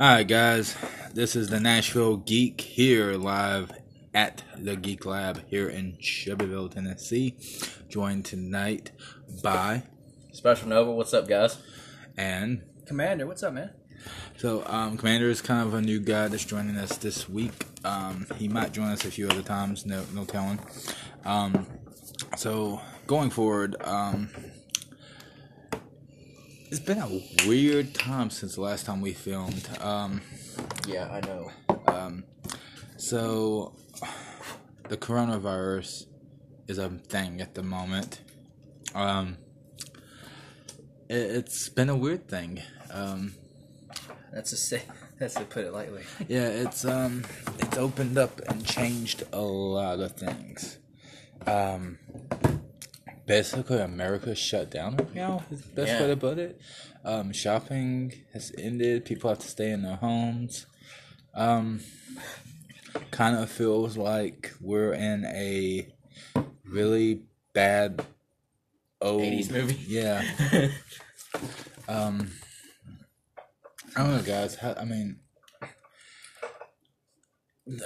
All right, guys. This is the Nashville Geek here live at the Geek Lab here in Shelbyville, Tennessee. Joined tonight by Special Nova, what's up, guys? and Commander, what's up, man? so um, Commander is kind of a new guy that's joining us this week. Um, he might join us a few other times. No, no telling. Um, so going forward, um, it's been a weird time since the last time we filmed. Um, Yeah, I know. Um, so the coronavirus is a thing at the moment. Um, it, it's been a weird thing. Um, That's to say, that's to put it lightly. yeah, it's um, it's opened up and changed a lot of things. Um, basically, America shut down right now. Is the best Yeah. way to put it. Um, shopping has ended. People have to stay in their homes. Um, kind of feels like we're in a really bad old 80s movie? Yeah. um, I don't know, guys. How, I mean,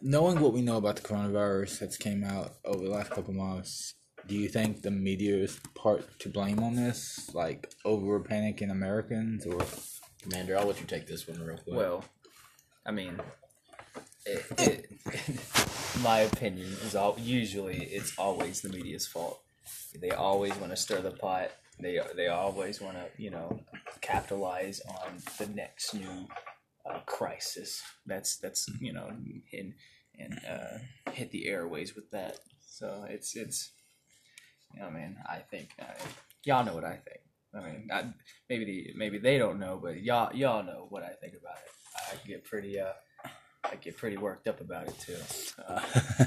knowing what we know about the coronavirus that's came out over the last couple months, do you think the media is part to blame on this, like over panicking Americans, or Commander, I'll let you take this one real quick. Well, I mean, it, it, my opinion is all usually it's always the media's fault. They always want to stir the pot. They they always want to you know capitalize on the next new uh, crisis. That's that's you know and and uh, hit the airways with that. So it's it's you know man, I think uh, y'all know what I think. I mean, I, maybe the maybe they don't know, but y'all y'all know what I think about it. I get pretty uh, I get pretty worked up about it too. Uh,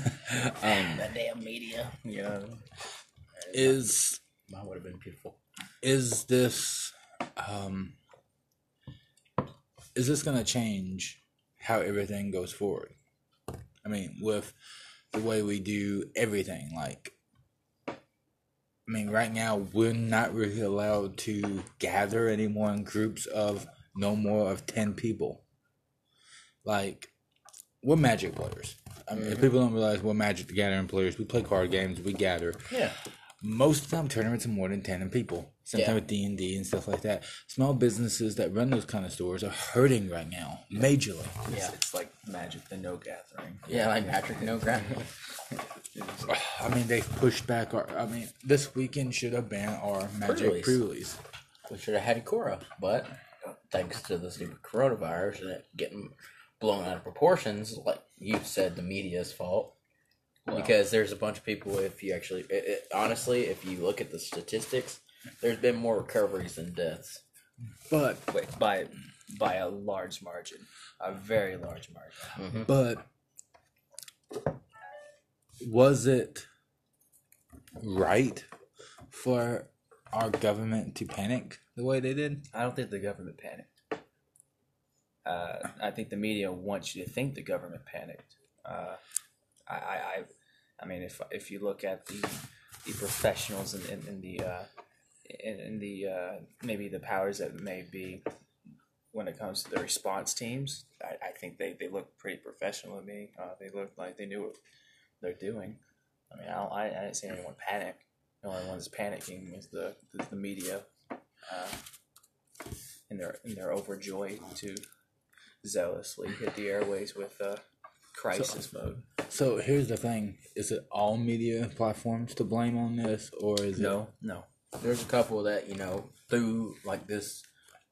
um, the damn media, you know. is Mine would have been beautiful. is this um is this gonna change how everything goes forward i mean with the way we do everything like i mean right now we're not really allowed to gather anymore in groups of no more of 10 people. Like we're magic players. I mean if mm-hmm. people don't realize we're magic the gathering players we play card games we gather. Yeah. Most of the time tournaments are more than 10 people sometimes Yeah. with d&d and stuff like that small businesses that run those kind of stores are hurting right now majorly It's, it's like magic, the no gathering. Yeah, like Patrick No gathering i mean they've pushed back our i mean this weekend should have been our magic Pre-release. pre-release we should have had Ikoria, but thanks to the stupid coronavirus and it getting blown out of proportions, like you said, the media's fault. Because there's a bunch of people. If you actually, it, it, honestly, if you look at the statistics, there's been more recoveries than deaths. but Wait, by by a large margin, a very large margin. but was it right for our government to panic the way they did I don't think the government panicked. Uh, I think the media wants you to think the government panicked. Uh, I, I, I, mean, if if you look at the the professionals in, in, in the uh, in, in the uh, maybe the powers that may be when it comes to the response teams, I, I think they, they look pretty professional to me. Uh, they look like they knew what they're doing. I mean, I, don't, I, I didn't see anyone panic. The only ones panicking is the the, the media. Uh, and they're and they're overjoyed to zealously hit the airways with uh, crisis mode. So here's the thing is it all media platforms to blame on this or is it No, no. There's a couple that you know threw like this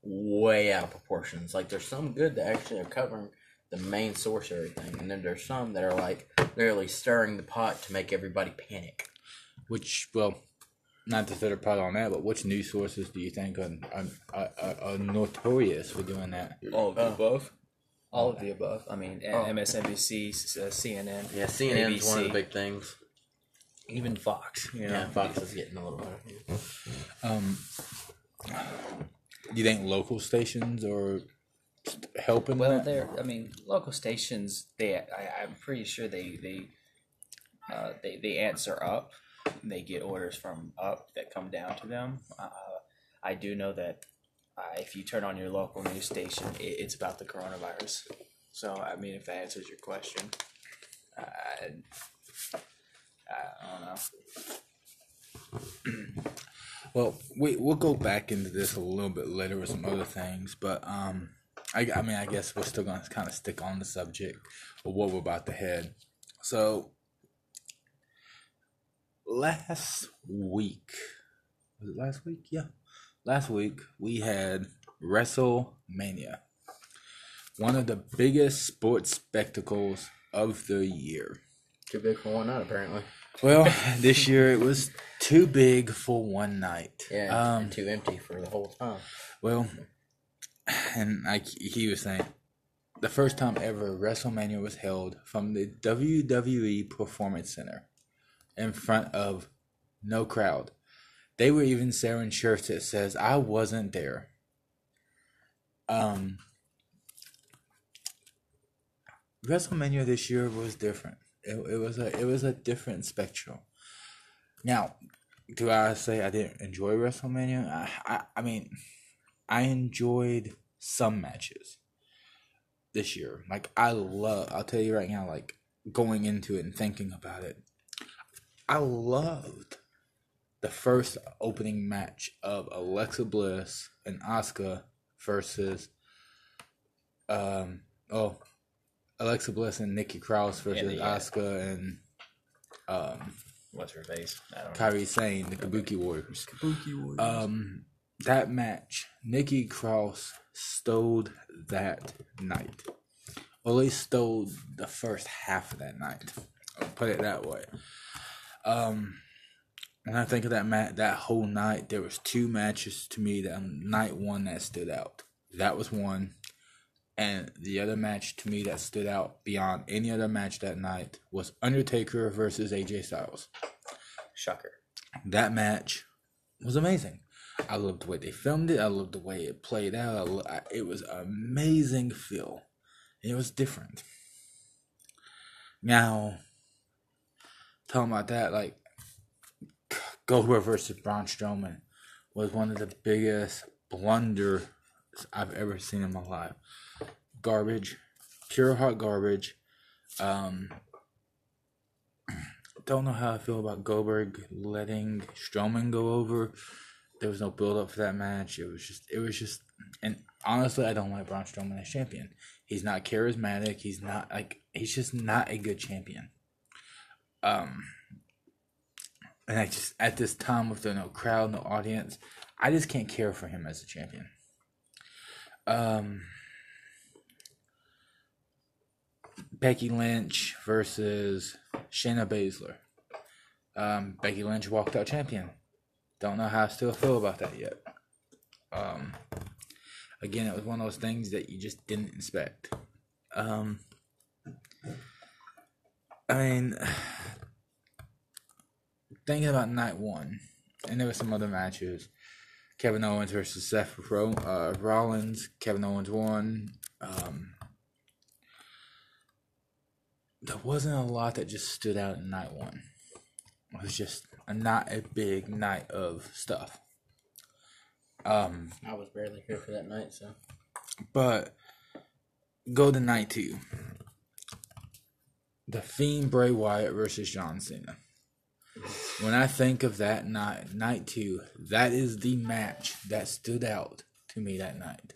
way out of proportions. Like there's some good that actually are covering the main source of everything, and then there's some that are like literally stirring the pot to make everybody panic. Which, well, not to throw a pot on that, but which news sources do you think are, are, are, are notorious for doing that? All of the above. All of the above. I mean, MSNBC, uh, CNN, Yeah, CNN's one of the big things. even Fox. You know, Yeah, Fox is getting a little better. Um, do you think local stations are helping? Well, that? they're. I mean, local stations. They. I, I'm pretty sure they. They. Uh, they. They answer up. They get orders from up that come down to them. Uh, I do know that uh, if you turn on your local news station, it, it's about the coronavirus. So, I mean, if that answers your question, I, I don't know. Well, we we'll go back into this a little bit later with some other things, but um, I I mean I guess we're still gonna kind of stick on the subject of what we're about to head. So last week, was it last week? Yeah, last week we had WrestleMania, one of the biggest sports spectacles of the year. Too big for one night, apparently. Well, this year it was too big for one night. Yeah, Um, too empty for the whole time. Well, and like he was saying, the first time ever WrestleMania was held from the WWE Performance Center in front of no crowd. They were even selling shirts that says "I wasn't there." Um, WrestleMania this year was different. It, it was a it was a different spectrum. Now, do I say I didn't enjoy WrestleMania? I, I, I mean, I enjoyed some matches this year. Like I love. I'll tell you right now. Like going into it and thinking about it, I loved the first opening match of Alexa Bliss and Asuka versus um oh Alexa Bliss and Nikki Cross versus the, Asuka and um What's her face? I don't know. Kairi Sane, the Kabuki Warriors. Kabuki Warriors. Um, that match, Nikki Cross stole that night. Or at least stole the first half of that night. I'll put it that way. Um, when I think of that mat, that whole night, there was two matches to me that um, night one that stood out. That was one, and the other match to me that stood out beyond any other match that night was Undertaker versus AJ Styles Shocker. that match was amazing. I loved the way they filmed it. I loved the way it played out. I it was an amazing feel. It was different. Now, talking about that, like Goldberg versus Braun Strowman was one of the biggest blunders I've ever seen in my life. Garbage, pure hot garbage. Um, don't know how I feel about Goldberg letting Strowman go over. There was no build up for that match. It was just, it was just, and honestly, I don't like Braun Strowman as champion. He's not charismatic. He's not like, he's just not a good champion. Um, and I just at this time with the no crowd, no audience, I just can't care for him as a champion. Um, Becky Lynch versus Shayna Baszler. Um, Becky Lynch walked out champion. Don't know how I still feel about that yet. Um, again, it was one of those things that you just didn't expect. Um, I mean, thinking about night one, and there were some other matches. Kevin Owens versus Seth uh, Rollins. Kevin Owens won. Um, there wasn't a lot that just stood out in night one. It was just a, not a big night of stuff. Um, I was barely here for that night, so but go to night two. The Fiend Bray Wyatt versus John Cena. When I think of that night, night two, that is the match that stood out to me that night.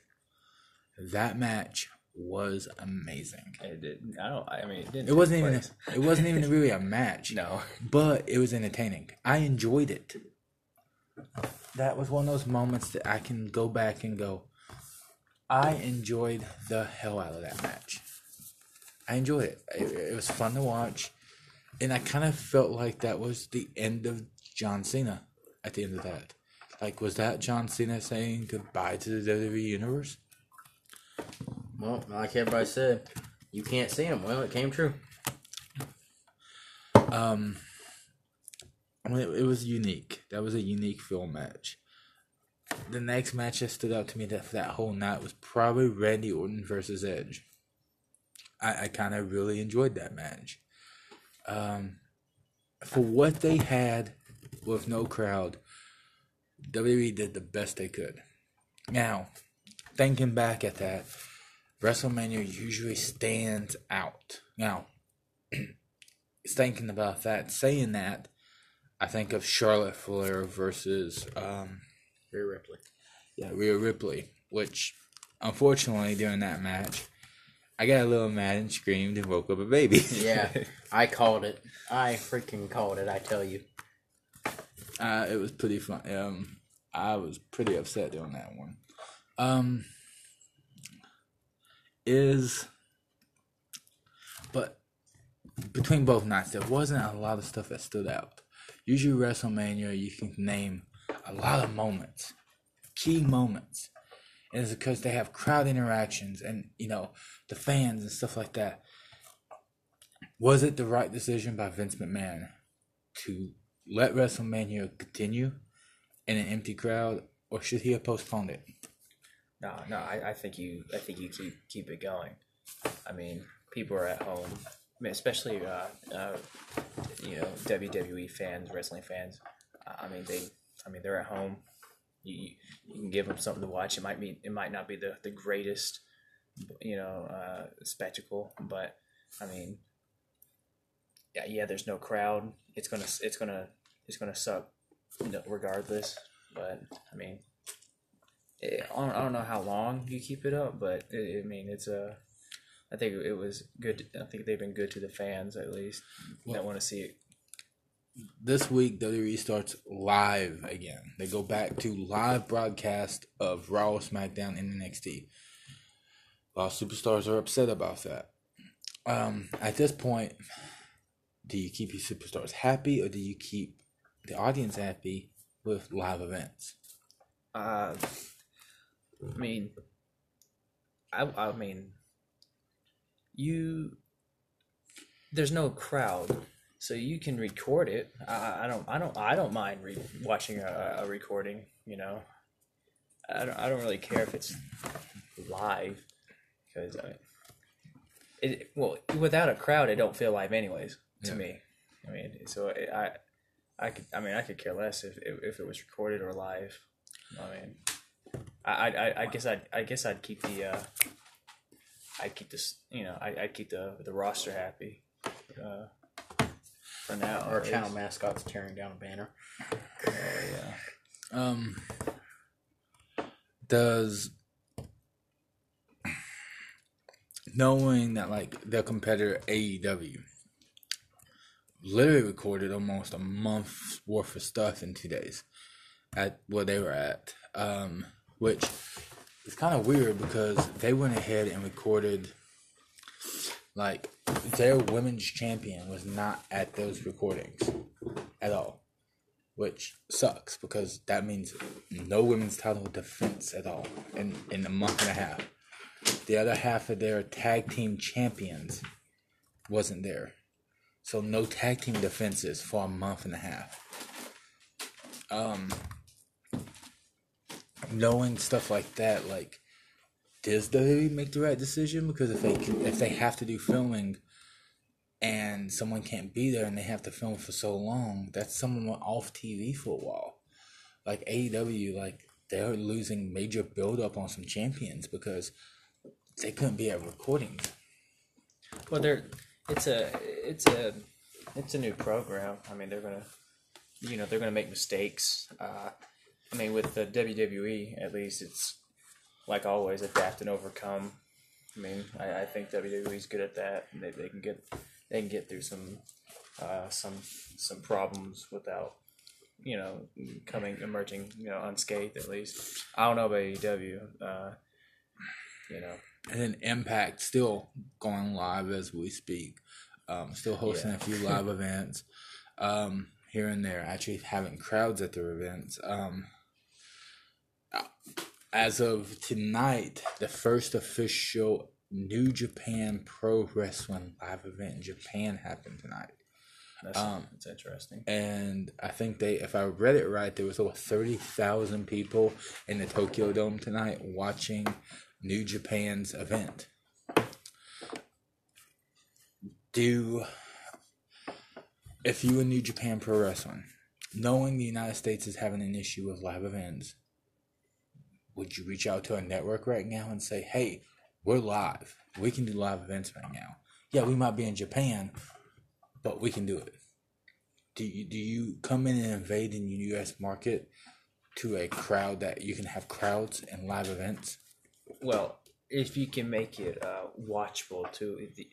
That match was amazing. It didn't. I don't. I mean, it didn't. It wasn't even. A, it wasn't even really a match. No. but it was entertaining. I enjoyed it. That was one of those moments that I can go back and go. I enjoyed the hell out of that match. I enjoyed it. It, it was fun to watch, and I kind of felt like that was the end of John Cena. At the end of that, like, was that John Cena saying goodbye to the WWE universe? well, like everybody said, you can't see him. Well, it came true. Um, I mean, it, it was unique. That was a unique film match. The next match that stood out to me that that whole night was probably Randy Orton versus Edge. I, I kind of really enjoyed that match. Um, for what they had with no crowd, WWE did the best they could. Now, thinking back at that, WrestleMania usually stands out. Now, thinking about that, saying that, I think of Charlotte Flair versus um, Rhea Ripley. yeah, Rhea Ripley, which unfortunately during that match, I got a little mad and screamed and woke up a baby. Yeah, I called it. I freaking called it. I tell you. uh, it was pretty fun. Um, I was pretty upset doing that one. Um, is but between both nights, there wasn't a lot of stuff that stood out. Usually, WrestleMania, you can name a lot of moments, key moments. And it's because they have crowd interactions and, you know, the fans and stuff like that. Was it the right decision by Vince McMahon to let WrestleMania continue in an empty crowd, or should he have postponed it? No, no, I, I think you I think you keep keep it going. I mean, people are at home, I mean, especially uh, uh, you know WWE fans, wrestling fans. I mean, they I mean they're at home. You, you can give them something to watch. It might be it might not be the the greatest you know uh, spectacle, but I mean, yeah, yeah. There's no crowd. It's gonna it's gonna it's gonna suck, you know, regardless. But I mean, it, I, don't, I don't know how long you keep it up, but it, I mean, it's a. I think it was good. I think they've been good to the fans at least that want to see it. This week, WWE starts live again. They go back to live broadcast of Raw, SmackDown, and NXT. A lot of superstars are upset about that. Um, at this point, do you keep your superstars happy or do you keep the audience happy with live events? Uh, I mean, I I mean, you. There's no crowd, so you can record it. I, I don't I don't I don't mind re- watching a, a recording. You know, I don't I don't really care if it's live because I mean, it well without a crowd it don't feel live anyways to Yeah. me. I mean, so it, I I could I mean I could care less if if, if it was recorded or live. I mean, I I, I- I guess I'd I guess I'd keep the uh, I'd keep this you know I I'd keep the the roster happy. Uh, for now, Our channel mascot's tearing down a banner. Oh, yeah. Um, does knowing that like their competitor AEW literally recorded almost a month's worth of stuff in two days at where they were at, um, which is kind of weird because they went ahead and recorded like their women's champion was not at those recordings at all which sucks because that means no women's title defense at all in, in a month and a half. The other half of their tag team champions wasn't there. So no tag team defenses for a month and a half. Um knowing stuff like that, like does WWE make the right decision? Because if they if they have to do filming and someone can't be there and they have to film for so long, that's someone off TV for a while. Like AEW, like they're losing major build up on some champions because they couldn't be at recordings. Well, they're it's a it's a it's a new program. I mean, they're gonna you know they're gonna make mistakes. Uh, I mean, with the WWE, at least it's like always adapt and overcome. I mean, I, I think WWE's good at that. They, they can get they can get through some uh, some some problems without you know coming emerging you know unscathed at least. I don't know about AEW. Uh, you know, And then Impact still going live as we speak. Um, still hosting Yeah. a few live events um, here and there. Actually having crowds at their events. Um, as of tonight, the first official New Japan Pro Wrestling live event in Japan happened tonight. that's Um, that's interesting. and I think they, if I read it right, there was over thirty thousand people in the Tokyo Dome tonight watching New Japan's event. Do if you in New Japan Pro Wrestling, knowing the United States is having an issue with live events, would you reach out to a network right now and say, "Hey, we're live. We can do live events right now." Yeah, we might be in Japan, but we can do it. Do you do you come in and invade in the U.S. market to a crowd that you can have crowds and live events? Well, if you can make it uh, watchable to the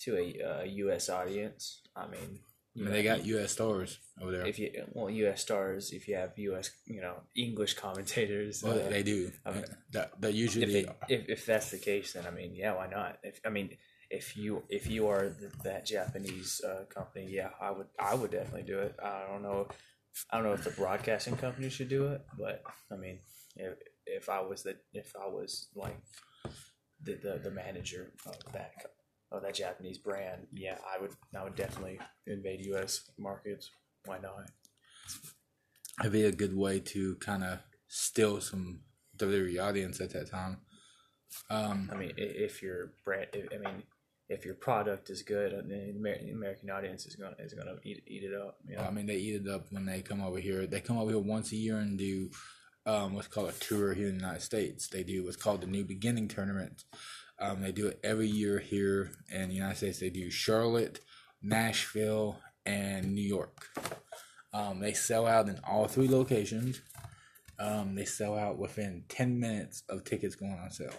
to a uh, U.S. audience, I mean, I mean, they got U.S. stores over there. if you well U.S. stars, if you have U.S. you know English commentators, well, uh, they do. okay. That that usually if, it, if if that's the case, then I mean, yeah, why not? If I mean, if you if you are th that Japanese uh, company, yeah, I would I would definitely do it. I don't know, I don't know if the broadcasting company should do it, but I mean, if if I was the if I was like the the, the manager of that of that Japanese brand, yeah, I would I would definitely invade U.S. markets. Why not? it'd be a good way to kind of steal some WWE audience at that time. Um, I mean, if your brand, I mean, if your product is good, the American audience is gonna is gonna eat eat it up. You know? I mean, they eat it up when they come over here. They come over here once a year and do um, what's called a tour here in the United States. They do what's called the New Beginning Tournament. Um, they do it every year here in the United States. They do Charlotte, Nashville, and New York. Um, they sell out in all three locations. Um, they sell out within 10 minutes of tickets going on sale.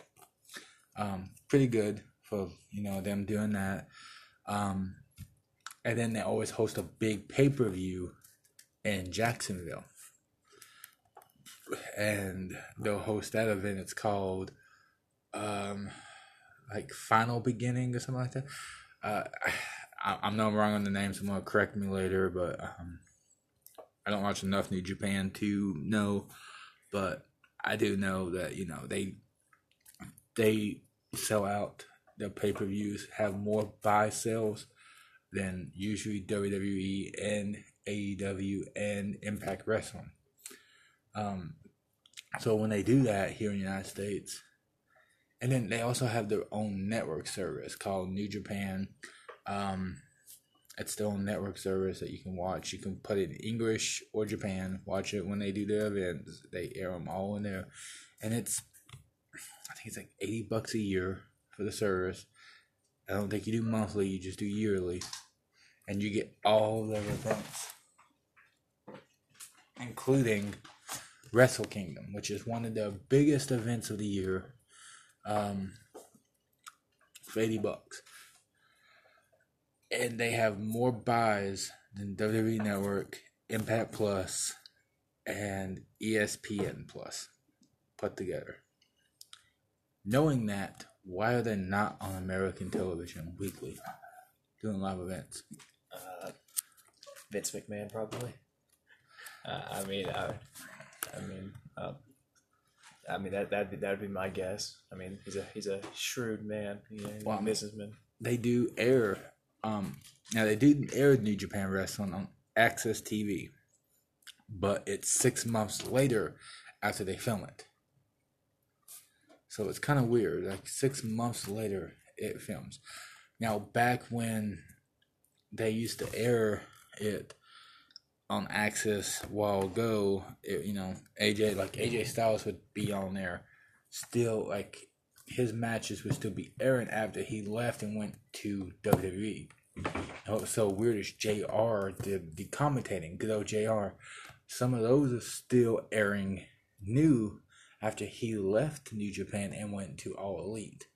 Um, pretty good for you know them doing that. Um, and then they always host a big pay per view in Jacksonville, and they'll host that event. It's called um, like Final Beginning or something like that. Uh, I, I'm not wrong on the name. Someone will correct me later, but um, I don't watch enough New Japan to know. But I do know that you know they they sell out their pay per views, have more buy sales than usually WWE and AEW and Impact Wrestling. Um, so when they do that here in the United States, and then they also have their own network service called New Japan. Um, it's their own network service that you can watch. You can put it in English or Japan. Watch it when they do their events. They air them all in there, and it's I think it's like eighty bucks a year for the service. I don't think you do monthly. You just do yearly, and you get all their events, including Wrestle Kingdom, which is one of the biggest events of the year. Um, for eighty bucks, and they have more buys than WWE Network, Impact Plus, and ESPN Plus put together. Knowing that, why are they not on American television weekly doing live events? uh, Vince McMahon probably. Uh, I mean, I, I mean, um, I mean that that that'd be my guess. I mean, he's a he's a shrewd man, you know, Well, businessman. They do air, um, now they do air New Japan Wrestling on AXS TV, but it's six months later after they film it. So it's kind of weird. Like six months later, it films. Now, back when they used to air it on AXS a while ago, it, you know, AJ like AJ Styles would be on there, still like his matches would still be airing after he left and went to WWE. Was oh, so weird is JR did the commentating, good old JR. Some of those are still airing new after he left New Japan and went to All Elite.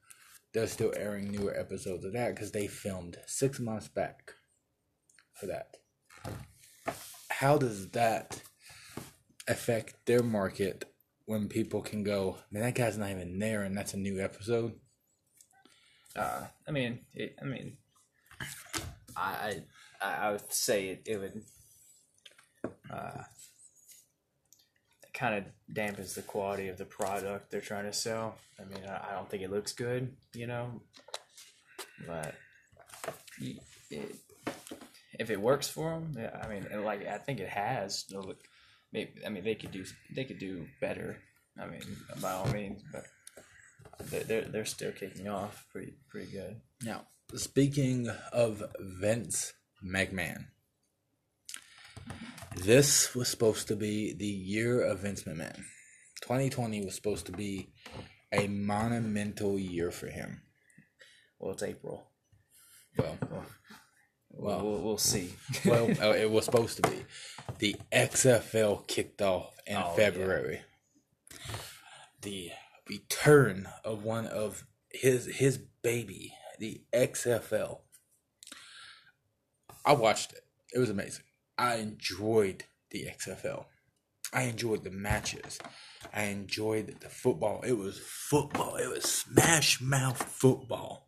They're still airing newer episodes of that because they filmed six months back for that. How does that affect their market when people can go, man, that guy's not even there and that's a new episode? Uh, I mean, it, I mean, I I I would say it, it would uh, kind of dampens the quality of the product they're trying to sell. I mean, I, I don't think it looks good, you know, but it, if it works for them, yeah, I mean, like I think it has. look- Maybe I mean they could do they could do better. I mean, by all means, but they're they're, they're still kicking off pretty pretty good. Now, speaking of Vince McMahon, this was supposed to be the year of Vince McMahon. 2020 was supposed to be a monumental year for him. Well, it's April. Well, Well, Well. we'll, see. well, uh, it was supposed to be. The XFL kicked off in Oh, yeah. February. The return of one of his his baby, the XFL. I watched it. It was amazing. I enjoyed the XFL. I enjoyed the matches. I enjoyed the football. It was football. It was smash mouth football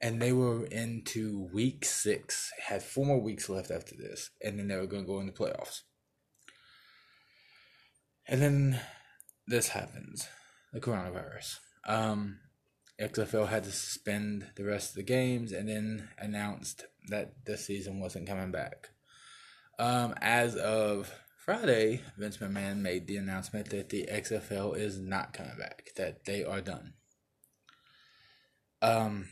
and they were into week six. Had four more weeks left after this, and then they were going to go into playoffs. And then this happens, the coronavirus. Um, XFL had to suspend the rest of the games, and then announced that the season wasn't coming back. Um, as of Friday, Vince McMahon made the announcement that the XFL is not coming back; that they are done. Um,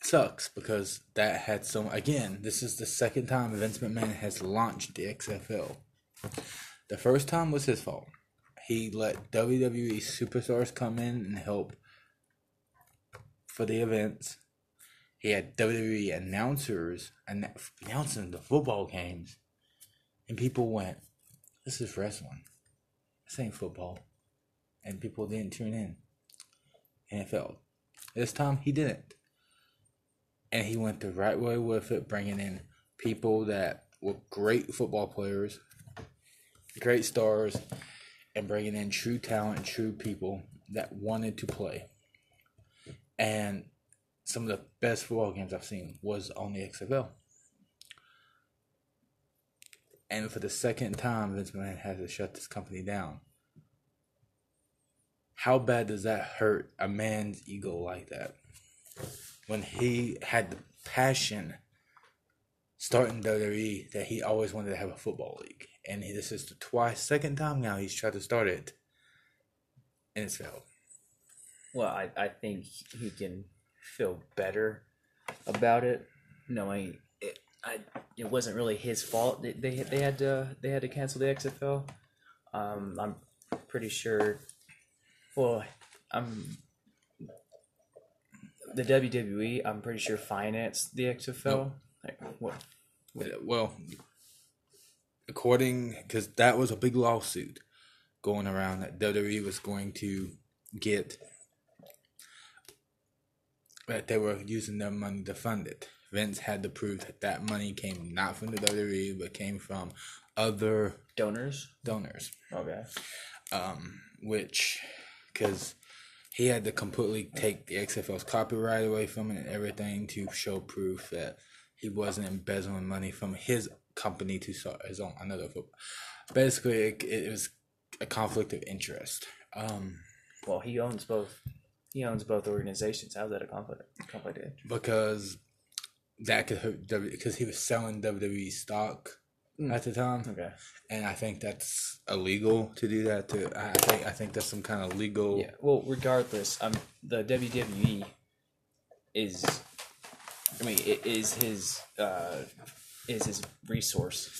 sucks because that had so again this is the second time vince mcmahon has launched the xfl the first time was his fault. He let wwe superstars come in and help for the events. He had wwe announcers announcing the football games. And people went this is wrestling. This ain't football. And people didn't tune in. And it failed this time he didn't and he went the right way with it, bringing in people that were great football players, great stars, and bringing in true talent, and true people that wanted to play. And some of the best football games I've seen was on the XFL. And for the second time, Vince McMahon had to shut this company down. How bad does that hurt a man's ego like that? When he had the passion starting WWE that he always wanted to have a football league. And he, this is the twice, second time now he's tried to start it, and it's failed. Well, I, I think he can feel better about it, knowing it. I it wasn't really his fault. They they, they had to they had to cancel the XFL. Um, I'm pretty sure. Well, I'm the WWE. I'm pretty sure financed the XFL. Nope. Like what? Well, according because that was a big lawsuit going around that WWE was going to get that they were using their money to fund it. Vince had to prove that that money came not from the WWE but came from other Donors. donors. Okay. um, which because he had to completely take the XFL's copyright away from it and everything to show proof that he wasn't embezzling money from his company to start his own another football. Basically, it, it was a conflict of interest. Um, Well, he owns both. He owns both organizations. How's that a conflict? Conflict of interest? because that could hurt because he was selling WWE stock Mm. at the time, Okay. and I think that's illegal to do that. To I think I think that's some kind of legal. Yeah. Well, regardless, um, the WWE is, I mean, it is his uh, is his resource.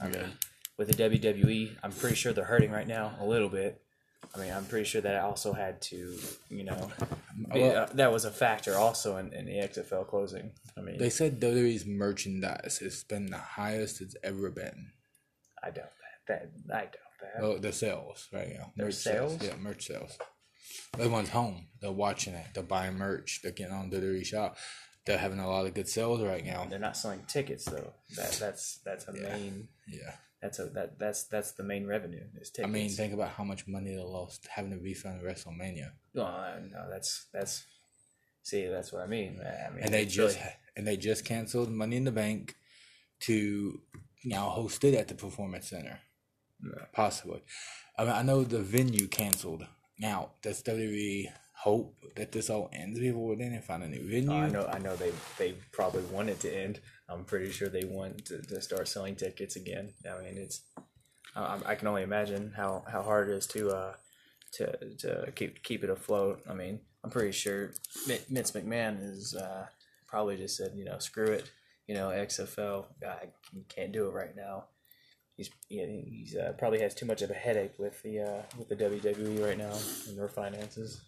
I mean, with the WWE, I'm pretty sure they're hurting right now a little bit. I mean, I'm pretty sure that I also had to, you know, be, Well- uh, that was a factor also in, in the XFL closing. I mean, They said WWE's merchandise has been the highest it's ever been. I doubt that. That I doubt that. Oh, the sales right now. Their merch sales? Yeah, merch sales. Everyone's home. They're watching it. They're buying merch. They're getting on WWE shop. They're having a lot of good sales right now. They're not selling tickets though. That that's that's a Yeah. main. Yeah. That's a that that's that's the main revenue is I mean, think about how much money they lost having to refund WrestleMania. Well, uh, no, that's that's. See, that's what I mean. I mean, And they just really- and they just canceled Money in the Bank to now host it at the Performance Center. Yeah. Possibly. I mean, I know the venue canceled. Now, does WWE hope that this all ends before then and find a new venue? Oh, I know. I know. They they probably want it to end. I'm pretty sure they want to, to start selling tickets again. I mean, it's. I, I can only imagine how, how hard it is to uh to to keep keep it afloat. I mean, I'm pretty sure Vince McMahon is uh, probably just said, you know, screw it. You know, XFL, I can't do it right now. he's yeah, he's uh, probably has too much of a headache with the uh, with the WWE right now and their finances.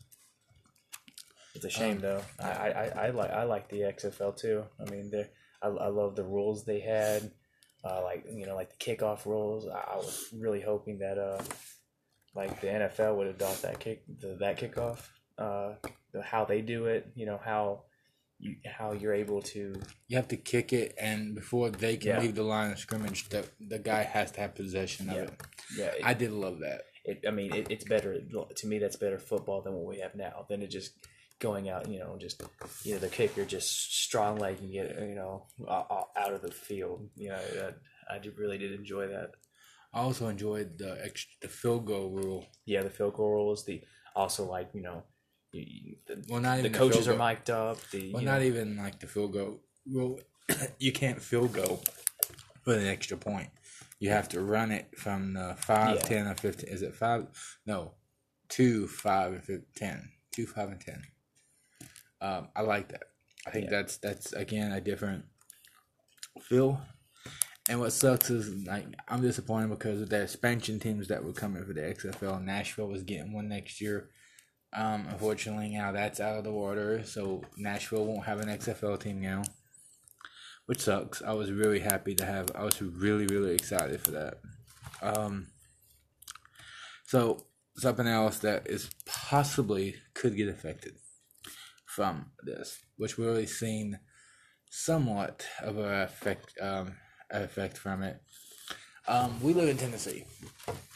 It's a shame Um, though. I, I, I, I like I like the XFL too. I mean, they I, I love the rules they had. Uh, like you know, like the kickoff rules. I, I was really hoping that uh, like the NFL would adopt that kick the, that kickoff. Uh, how they do it. You know how you how you're able to You have to kick it, and before they can Yeah. leave the line of scrimmage, the the guy has to have possession of Yeah. it. yeah. It, I did love that. it, I mean, it, it's better to me. That's better football than what we have now. Than it just going out, you know, just you know the kicker just strong legging it, you know, out of the field. You know, that, I did, really did enjoy that. I also enjoyed the extra, the field goal rule. Yeah, the field goal rules. The also like you know, you, the, Well, not the coaches field are mic'd up. The Well, not know, even like the field goal rule. you can't field goal for an extra point. You have to run it from the 5, Yeah. 10, or 15. Is it 5? No. 2, 5, and 10. 2, 5, and 10. Um, I like that. I think Yeah. that's, that's again, a different feel. And what sucks is, like, I'm disappointed because of the expansion teams that were coming for the XFL. Nashville was getting one next year. Um, unfortunately, now that's out of the water, so Nashville won't have an XFL team now, which sucks. I was really happy to have. I was really, really excited for that. Um, so something else that is possibly could get affected from this, which we're already seeing somewhat of a effect, um, effect from it. Um, we live in Tennessee,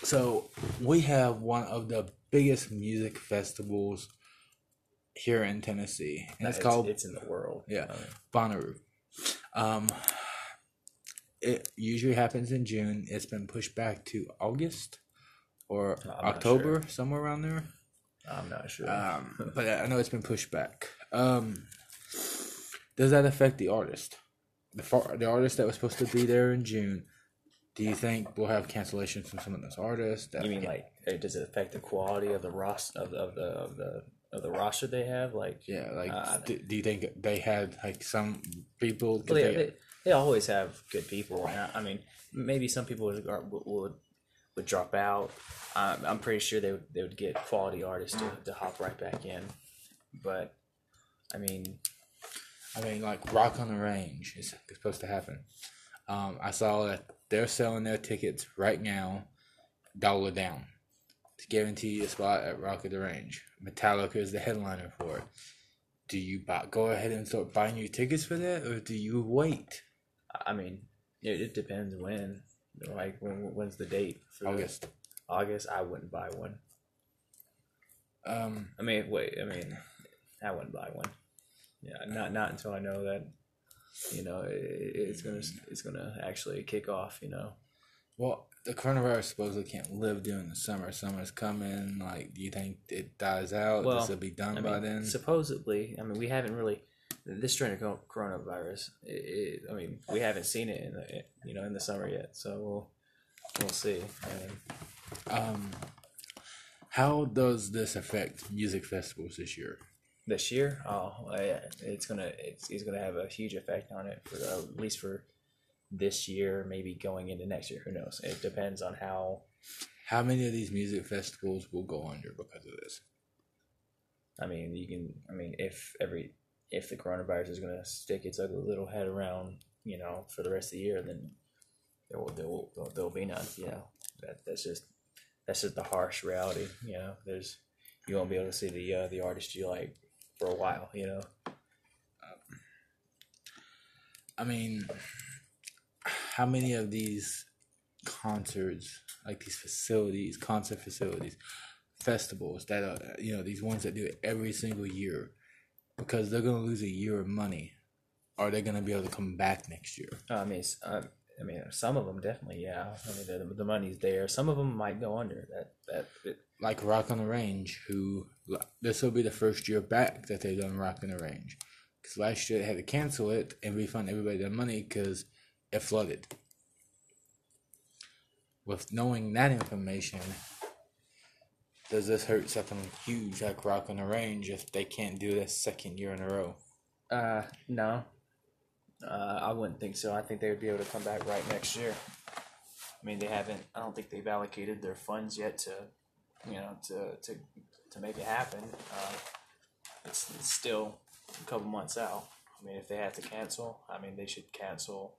so we have one of the biggest music festivals here in Tennessee, and it's, called it's in the world. Yeah. I mean, Bonnaroo. Um, it usually happens in June. It's been pushed back to August or I'm October, somewhere around there. I'm not sure. Um, but I know it's been pushed back. Um, does that affect the artist? The far, the artist that was supposed to be there in June. Do you think we'll have cancellations from some of those artists? That you mean like uh, does it affect the quality of the roster of, of the of the of the roster they have? Like yeah, like Uh, do, do you think they had like some people? Well, they, they- always have good people. I, I mean, maybe some people would would, would, drop out. Um, I'm pretty sure they would they would get quality artists to, to hop right back in. But I mean, I mean, like Rock on the Range is supposed to happen. Um, I saw that they're selling their tickets right now, dollar down, to guarantee a spot at Rock on the Range. Metallica is the headliner for it. Do you buy, go ahead and start buying your tickets for that, or do you wait I mean, it, it depends when. Like when when's the date for the- August? August, I wouldn't buy one. Um, I mean, wait. I mean, I wouldn't buy one. Yeah, not not until I know that you know it, it's gonna it's gonna actually kick off. You know. well, the coronavirus supposedly can't live during the summer. Summer's coming. Like, do you think it dies out? Well, this will be done I by mean, then. supposedly, I mean, we haven't really this strain of coronavirus. It, it, I mean, we haven't seen it in the you know in the summer yet, so we'll we'll see. I mean, Um, how does this affect music festivals this year? this year, oh, yeah, it's gonna it's, it's gonna have a huge effect on it for uh, at least for this year, maybe going into next year. Who knows? It depends on how. How many of these music festivals will go under because of this? I mean, you can. I mean, if every if the coronavirus is gonna stick its ugly little head around, you know, for the rest of the year, then there will there will there'll, there'll be none. You know, that that's just that's just the harsh reality. You know, there's you won't be able to see the uh, the artist you like for a while. You know, I mean, how many of these concerts, like these facilities, concert facilities, festivals that are, you know, these ones that do it every single year, because they're going to lose a year of money, are they going to be able to come back next year? I mean, uh, I mean, some of them definitely, yeah. I mean, the, the money's there. Some of them might go under. That that it, Like Rock on the Range, who this will be the first year back that they've done Rock on the Range. Because last year they had to cancel it and refund everybody their money because it flooded. With knowing that information, does this hurt something huge like Rock on the Range if they can't do this second year in a row? Uh, no. Uh, I wouldn't think so. I think they would be able to come back right next year. I mean, they haven't. I don't think they've allocated their funds yet to, you know, to to to make it happen. Uh, it's, it's still a couple months out. I mean, if they have to cancel, I mean, they should cancel.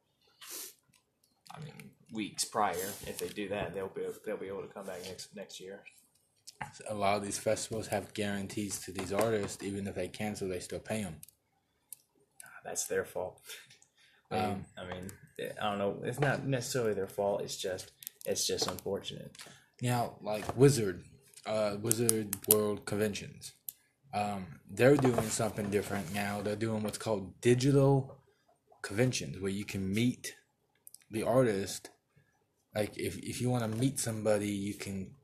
I mean, weeks prior. If they do that, they'll be they'll be able to come back next next year. A lot of these festivals have guarantees to these artists. Even if they cancel, they still pay them. That's their fault. I mean, Um, I mean, I don't know. It's not necessarily their fault. It's just it's just unfortunate. Now, like Wizard, uh, Wizard World Conventions, um, they're doing something different now. They're doing what's called digital conventions, where you can meet the artist. Like if if you want to meet somebody, you can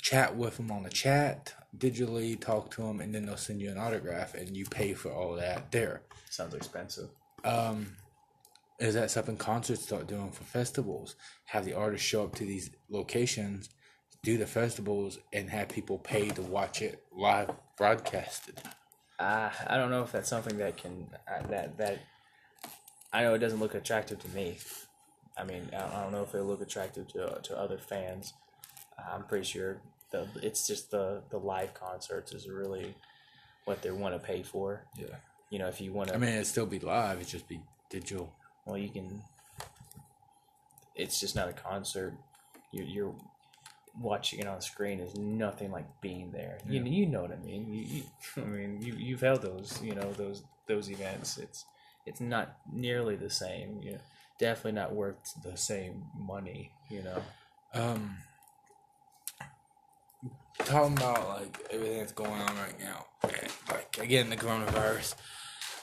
chat with them on the chat digitally, talk to them, and then they'll send you an autograph, and you pay for all that there. Sounds expensive. Um, is that something concerts start doing for festivals? Have the artists show up to these locations, do the festivals, and have people pay to watch it live broadcasted. Uh, I don't know if that's something that can uh, that that I know it doesn't look attractive to me. I mean, I don't, know if it'll look attractive to to other fans. I'm pretty sure the it's just the the live concerts is really what they want to pay for. Yeah. You know, if you want to, I mean, it'd still be live. It'd just be digital. well, you can. It's just not a concert. You're, you're watching it on screen is nothing like being there. You You you know what I mean. You, you I mean you you've held those you know those those events. It's it's not nearly the same. You know, definitely not worth the same money. You know. Um, talking about like everything that's going on right now, like again the coronavirus.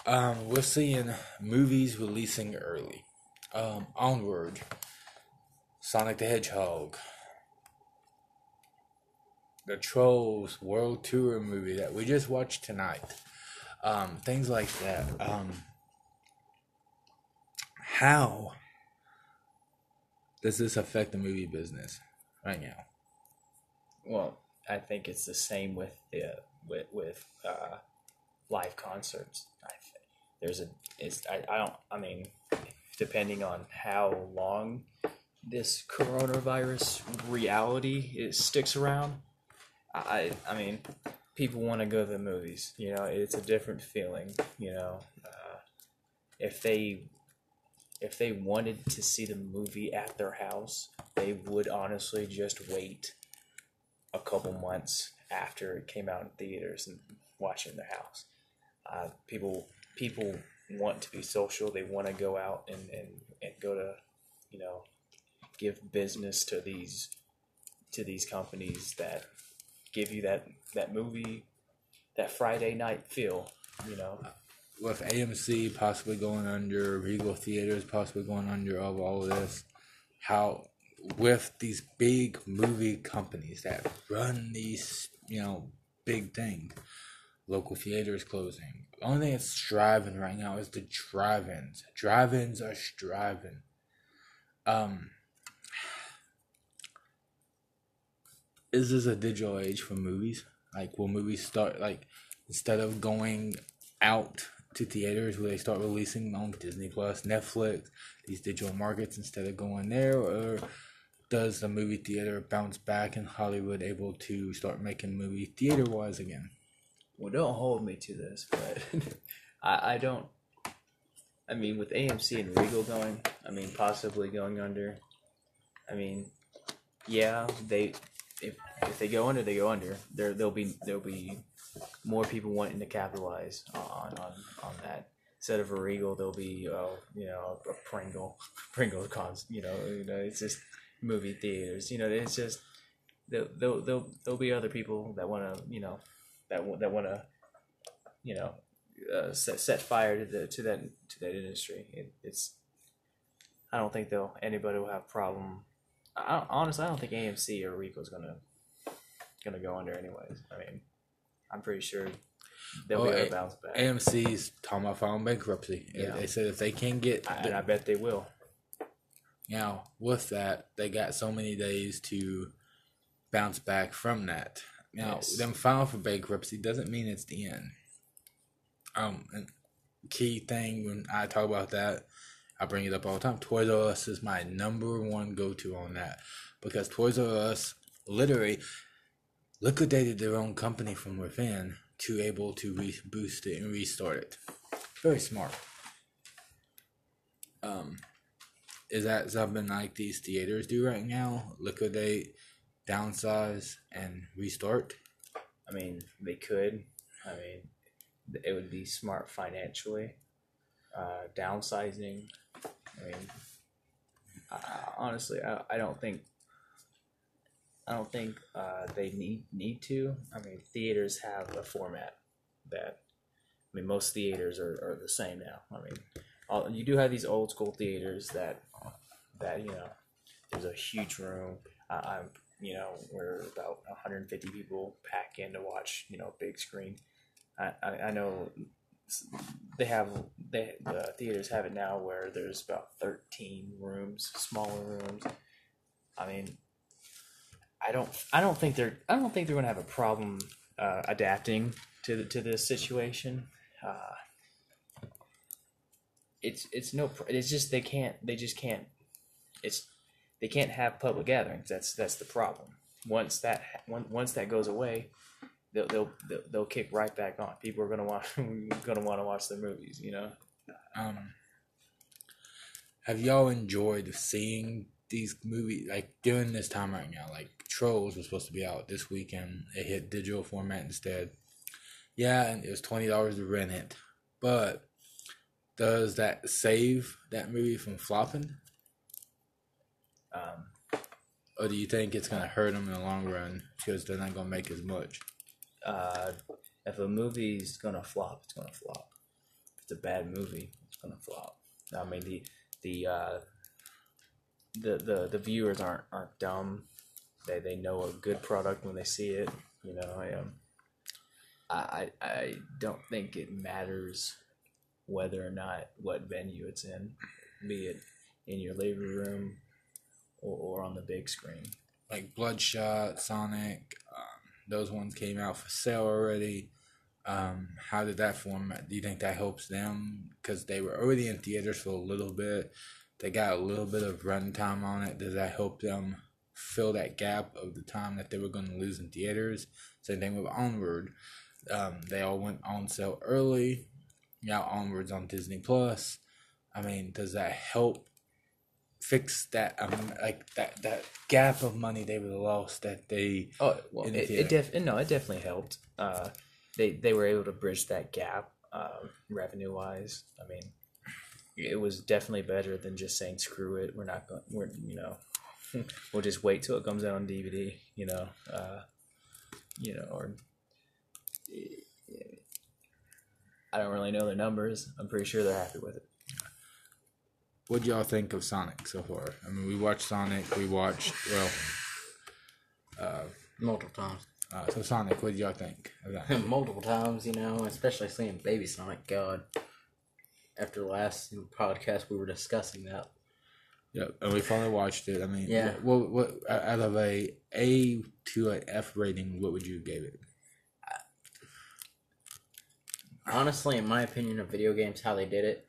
Um, we're seeing movies releasing early. Um, Onward, Sonic the Hedgehog, the Trolls World Tour movie that we just watched tonight. Um, things like that. Um, how does this affect the movie business right now? Well, I think it's the same with the with with uh, live concerts. I think there's a it's I, I don't I mean depending on how long this coronavirus reality it sticks around. I I mean people want to go to the movies. You know, it's a different feeling. You know, uh, if they if they wanted to see the movie at their house, they would honestly just wait a couple months after it came out in theaters and watching their house. Uh, people people want to be social. They want to go out and, and, and go to, you know, give business to these to these companies that give you that that movie that Friday night feel. You know, with AMC possibly going under, Regal Theaters possibly going under of all of this, how with these big movie companies that run these, you know, big things, local theaters closing. The only thing that's striving right now is the drive-ins. Drive-ins are striving. Um, is this a digital age for movies? Like, will movies start like instead of going out to theaters will they start releasing on Disney Plus, Netflix, these digital markets instead of going there, or does the movie theater bounce back and Hollywood able to start making movie theater wise again? well, don't hold me to this, but I, I don't. I mean, with AMC and Regal going, I mean, possibly going under. I mean, yeah, they if if they go under, they go under. There there'll be there'll be more people wanting to capitalize on on on that. Instead of a Regal, there'll be uh, you know a Pringle Pringle cons. You know, you know, it's just movie theaters. You know, it's just there'll there'll there'll, be other people that want to you know that that want to you know uh, set set fire to the to that to that industry. It, it's I don't think they'll anybody will have problem. I honestly, I don't think AMC or Rico's gonna gonna go under anyways. I mean, I'm pretty sure they'll Well, be able to bounce back, AMC's talking about filing bankruptcy. Yeah. They said if they can't get I, I bet they will. Now with that, they got so many days to bounce back from that. Now, Yes. them filing for bankruptcy doesn't mean it's the end. Um, key thing when I talk about that I bring it up all the time. Toys R Us is my number one go to on that because Toys R Us literally liquidated their own company from within to able to re- boost it and restart it. Very smart. Um, is that something like these theaters do right now? Liquidate, downsize, and restart. I mean, they could. I mean, it would be smart financially. Uh, downsizing. I mean, honestly, I, I don't think. I don't think uh, they need need to. I mean, theaters have a format that. I mean, most theaters are, are the same now. I mean, all, you do have these old school theaters that that you know there's a huge room. I, I'm you know where about 150 people pack in to watch you know big screen. I, I, I know they have they the theaters have it now where there's about 13 rooms, smaller rooms. I mean, I don't I don't think they're I don't think they're gonna have a problem uh, adapting to the, to this situation. Uh, it's it's no it's just they can't they just can't it's they can't have public gatherings that's that's the problem once that once that goes away they'll they'll they'll, they'll kick right back on people are going to want going to want to watch their movies you know Um, have y'all enjoyed seeing these movies like during this time right now? Like Trolls was supposed to be out this weekend. It hit digital format instead. Yeah, and it was twenty dollars to rent it. But does that save that movie from flopping, um, or do you think it's gonna hurt them in the long run because they're not gonna make as much? uh, if a movie's going to flop it's going to flop. If it's a bad movie it's going to flop. I mean the the uh, the, the the viewers aren't aren't dumb. They they know a good product when they see it you know i um I I don't think it matters whether or not what venue it's in, be it in your living room or, or on the big screen. like Bloodshot, Sonic, um, those ones came out for sale already. Um, how did that format? Do you think that helps them because they were already in theaters for a little bit? They got a little bit of runtime on it. Does that help them fill that gap of the time that they were going to lose in theaters? Same thing with Onward. Um, they all went on sale early. Now Onward's on Disney Plus. I mean, does that help fix that um like that that gap of money they would have lost that they Oh well, it, it def- no, it definitely helped. Uh, they they were able to bridge that gap um, revenue wise. I mean, it was definitely better than just saying screw it. We're not going. We're you know, we'll just wait till it comes out on DVD. You know, uh, you know, or I don't really know their numbers. I'm pretty sure they're happy with it. what do y'all think of Sonic so far? I mean we watched Sonic, we watched well uh, multiple times. uh, so Sonic, what do y'all think of that? multiple times, you know, especially seeing Baby Sonic. God, after last podcast, we were discussing that. yeah, and we finally watched it. I mean, Yeah. What, what out of a A to a F rating, what would you give it? Honestly, in my opinion of video games, how they did it,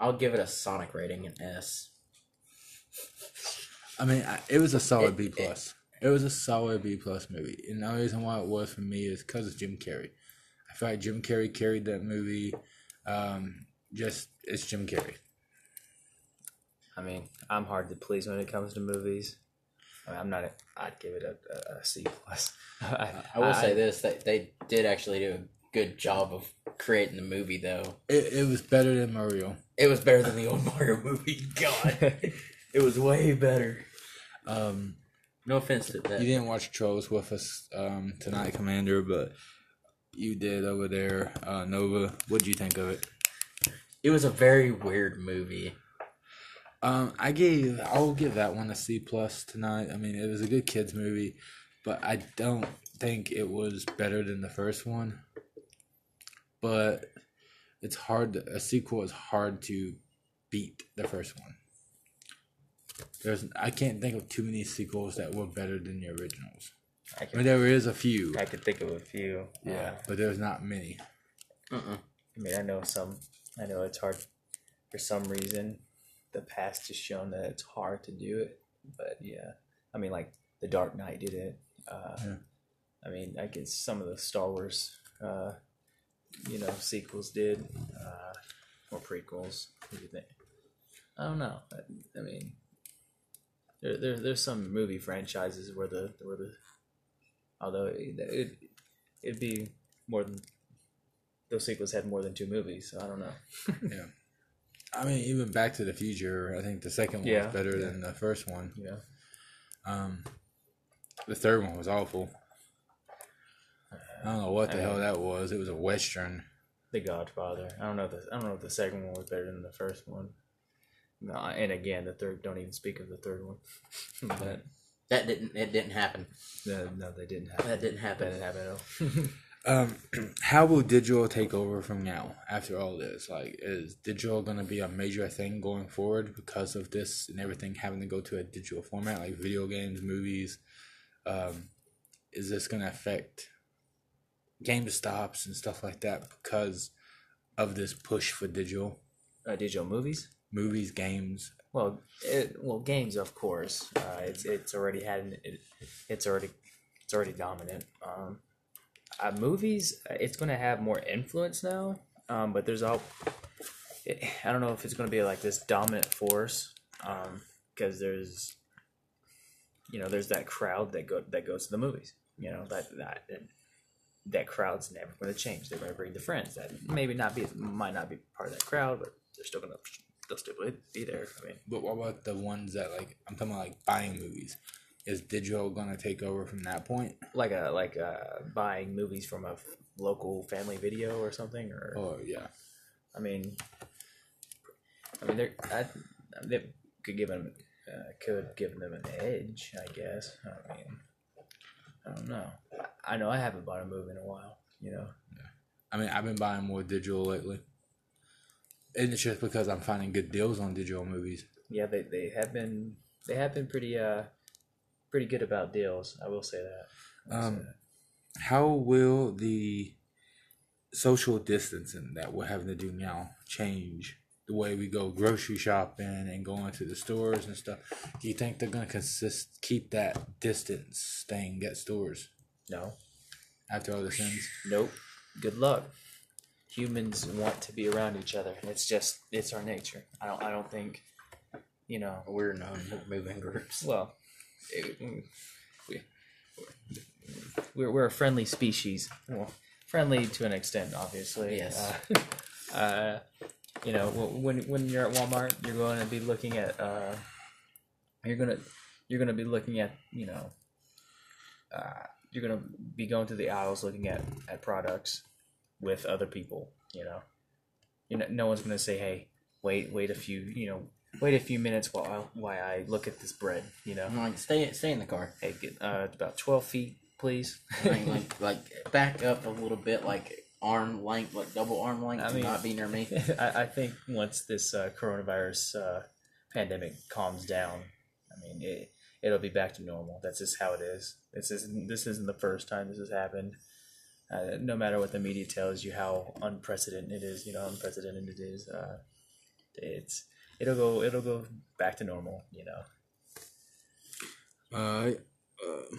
I'll give it a Sonic rating, an S. I mean, I, it was a solid It- B plus. It was a solid B plus movie, and the only reason why it was for me is because of Jim Carrey. I feel like Jim Carrey carried that movie. Um, just it's Jim Carrey. I mean, I'm hard to please when it comes to movies. I mean, I'm not. A, I'd give it a, a, a C plus. I, I will say this: that they did actually do a good job of creating the movie, though. It, it was better than Mario. It was better than the old Mario movie. God, it was way better. Um, No offense to that. You didn't watch Trolls with us um, tonight, Commander, but you did over there. Uh, Nova, what do you think of it? It was a very weird movie. Um, I gave I'll give that one a C plus tonight. I mean, it was a good kids movie, but I don't think it was better than the first one. But it's hard. To, a sequel is hard to beat the first one. There's I can't think of too many sequels that were better than the originals. I, I mean, there is a few, I could think of a few. yeah, but there's not many. Uh-uh. I mean, I know some. I know it's hard for some reason. the past has shown that it's hard to do it. But yeah, I mean, like the Dark Knight did it. Uh, Yeah. I mean, I guess some of the Star Wars, uh, you know, sequels did, uh, or prequels. What do you think? I don't know. I, I mean, there, there there's some movie franchises where the where the although it, it it'd be more than those sequels had more than two movies. So I don't know. Yeah. I mean, even Back to the Future, I think the second one Yeah, was better yeah. than the first one. Yeah. Um, the third one was awful. I don't know what the I- hell that was. It was a western. The Godfather. I don't know. If the, I don't know if the second one was better than the first one. No, and again, the third. Don't even speak of the third one. but That didn't. It didn't happen. no, no, they didn't have. That didn't That happen. didn't happen at all. Um, how will digital take over from now after all this? Like, is digital going to be a major thing going forward because of this and everything having to go to a digital format, like video games, movies? Um, is this going to affect game stops and stuff like that because of this push for digital uh, digital movies. movies, games? Well, it, well, games, of course. Uh, it's it's already had an, it, it's already it's already dominant. Um, uh, movies, uh, it's going to have more influence now. Um, but there's all it, I don't know if it's going to be like this dominant force. Um, because there's you know there's that crowd that go that goes to the movies. You know that that that crowd's never going to change. They're going to bring the friends that maybe not be might not be part of that crowd, but they're still going to they'll still be there. I mean. But what about the ones that, like, I'm talking about, like, buying movies? Is digital going to take over from that point? like a like a buying movies from a f- local family video or something or Oh, yeah. i mean i mean they're I, they could give them uh, could give them an edge i guess i mean i don't know I- know i haven't bought a movie in a while you know Yeah. I mean, I've been buying more digital lately. And it's just because I'm finding good deals on digital movies. yeah they, they have been they have been pretty uh pretty good about deals i will say that will say Um, that. How will the social distancing that we're having to do now change the way we go grocery shopping and going to the stores and stuff? Do you think they're going to consist keep that distance thing at stores no after all this ends? Nope. Good luck. Humans want to be around each other. It's just it's our nature. I don't I don't think you know. We're non moving groups. Well, it- we we're we're a friendly species. Well, friendly to an extent, obviously. Yes. Uh, uh, you know, when when you're at Walmart, you're going to be looking at uh, you're gonna you're gonna be looking at you know uh, you're gonna be going to the aisles looking at at products with other people. You know, you know, no one's gonna say, "Hey, wait, wait a few, you know, wait a few minutes while I, while I look at this bread." You know, I'm like, stay, stay in the car. hey, get uh, about twelve feet, please. Like, like, like, back up a little bit, like arm length, like double arm length. I do mean- not be near me. I, I think once this uh, coronavirus uh, pandemic calms down, I mean, it, it'll be back to normal. That's just how it is. This isn't this isn't the first time this has happened. Uh, no matter what the media tells you how unprecedented it is, you know, unprecedented it is. Uh, it's it'll go it'll go back to normal. You know. Uh, uh,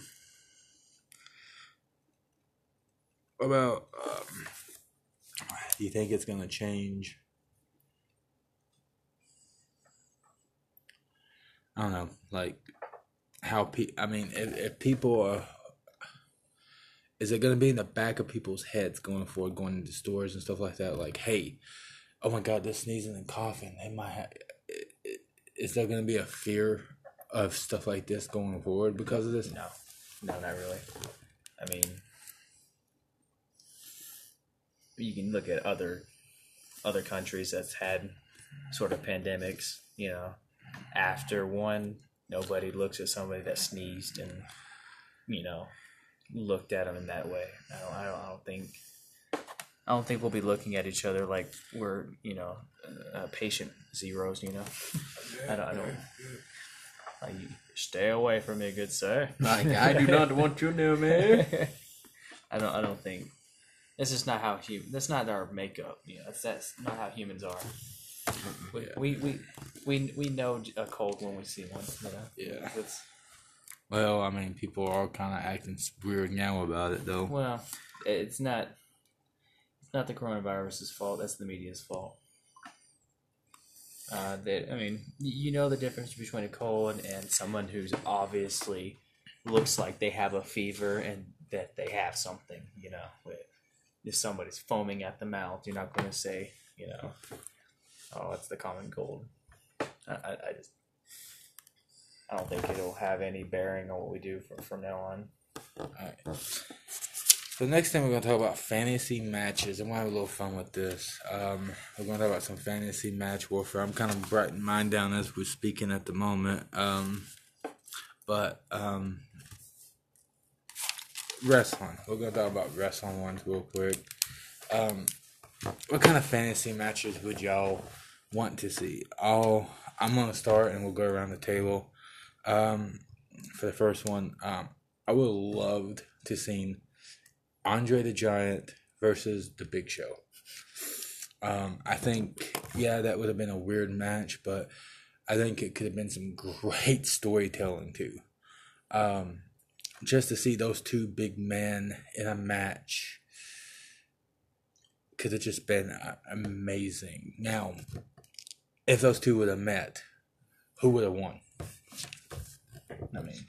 what about? Um, do you think it's gonna change? I don't know, like how pe- I mean, if, if people are, is it gonna be in the back of people's heads going forward, going into stores and stuff like that? Like, hey, oh my God, they're sneezing and coughing. They might. Have, is there gonna be a fear of stuff like this going forward because of this? No, no, not really. I mean, you can look at other other countries that's had sort of pandemics. You know, after one, nobody looks at somebody that sneezed and you know looked at them in that way. I don't. I don't, I don't think. I don't think we'll be looking at each other like we're, you know, uh, patient zeros. You know, I don't. I don't like, stay away from me, good sir. Like, I do not want you near me. I don't. I don't think this is not how human. That's not our makeup. You know, that's that's not how humans are. We, Yeah. we, we, we, we know a cold when we see one. You know? Yeah. It's, Well, I mean, people are all kind of acting weird now about it, though. well, it's not. It's not the coronavirus's fault. That's the media's fault. Uh, that I mean, you know the difference between a cold and someone who's obviously looks like they have a fever and that they have something. You know, with- if somebody's foaming at the mouth, you're not going to say, you know, oh, it's the common cold. I, I, I just, I don't think it'll have any bearing on what we do from from now on. Alright. So next thing we're gonna talk about fantasy matches. I'm gonna have a little fun with this. Um, we're gonna talk about some fantasy match warfare. I'm kind of writing mine down as we're speaking at the moment. Um, but um, wrestling. We're gonna talk about wrestling ones real quick. Um, what kind of fantasy matches would y'all want to see? I'll I'm gonna start and we'll go around the table. Um, for the first one, um, I would have loved to seen Andre the Giant versus the Big Show. Um, I think yeah, that would have been a weird match, but I think it could have been some great storytelling too. Um, just to see those two big men in a match could have just been uh, amazing. Now, if those two would have met, who would have won? I mean,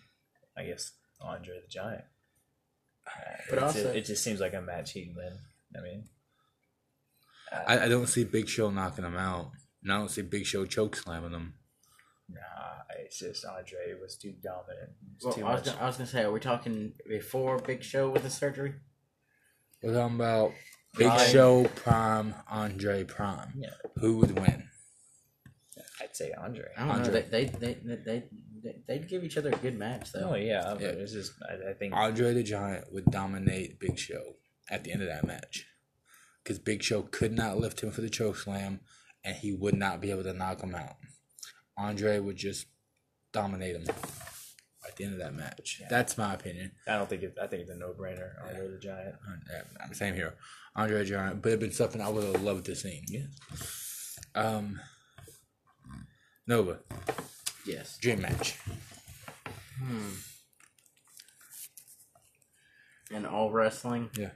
I guess Andre the Giant. But also- it just seems like a match he'd win. I mean, I, I don't see Big Show knocking him out. And I don't see Big Show choke slamming him. Nah, it's just Andre was too dominant. It was Well, too I was, much. gonna, I was gonna say, are we talking before Big Show with the surgery? We're talking about Big Prime. Show Prime, Andre Prime. Yeah. Who would win? I'd say Andre. I don't know. Andre. They they, they they they they they'd give each other a good match though. Oh yeah, Yeah. it's just I, I think Andre the Giant would dominate Big Show at the end of that match. Because Big Show could not lift him for the choke slam, and he would not be able to knock him out. Andre would just dominate him at the end of that match. That's my opinion. I don't think it. I think it's a no brainer. Andre the Giant. Uh, I'm same here. Andre the Giant, but it'd been something I would have loved to see. Yes. Um, Nova, Yes. dream match. Hmm. And all wrestling. Yeah.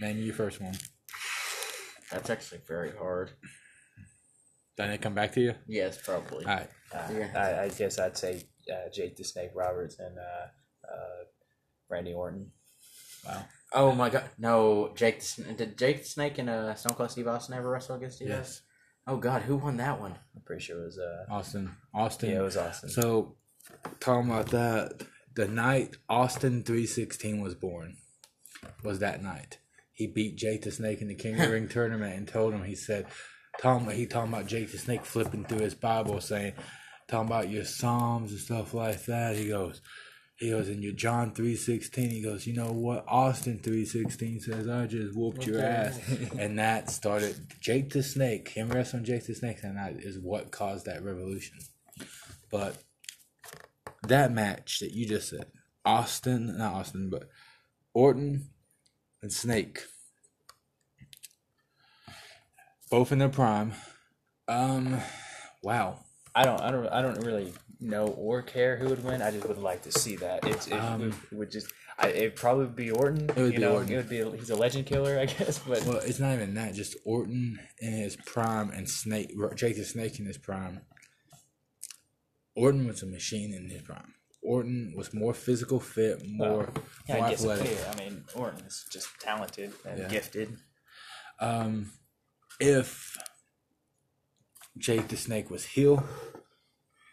Name your first one. That's actually very hard. Then it come back to you. Yes, probably. All right. Uh, Yeah. I, I guess I'd say uh, Jake the Snake Roberts and uh, uh, Randy Orton. Wow. Oh my god, no! Jake the, Sn- did Jake the Snake and uh, Stone Cold Steve Austin ever wrestle against each other? Yes. Oh god, who won that one? I'm pretty sure it was. Uh, Austin. Austin. yeah, it was Austin. So, talking about that, the night Austin 316 was born was that night. He beat Jake the Snake in the King of the Ring tournament and told him, he said, talking, he talking about Jake the Snake flipping through his Bible saying, talking about your Psalms and stuff like that. He goes, he goes, in your John 316, he goes, you know what? Austin 316 says, I just whooped your ass. and that started Jake the Snake, him wrestling Jake the Snake that night is what caused that revolution. But that match that you just said, Austin, not Austin, but Orton and Snake, both in their prime. Um, wow. I don't. I don't. I don't really know or care who would win. I just would like to see that. It's it, Um, would, would just. I, it'd probably be Orton. It would you be know, Orton. It would be. He's a legend killer, I guess. But Well, it's not even that. Just Orton in his prime and Snake, Jake the Snake in his prime. Orton was a machine in his prime. Orton was more physical fit, more, yeah, more I guess athletic. I mean, Orton is just talented and Yeah. gifted. Um, if Jake the Snake was heel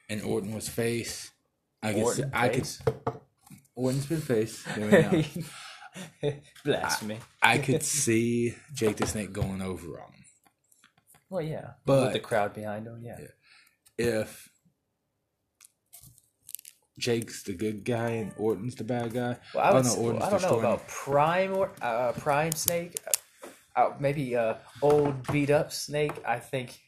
and Orton was face, I guess Orton I face? could. Orton's been face. Blasphemy. I could see Jake the Snake going over on him. well, yeah, But- with the crowd behind him, yeah. If Jake's the good guy and Orton's the bad guy, Well, I, Oh, would, no, Orton's I don't know about Prime or uh, Prime Snake. Uh, maybe uh, old beat up Snake. I think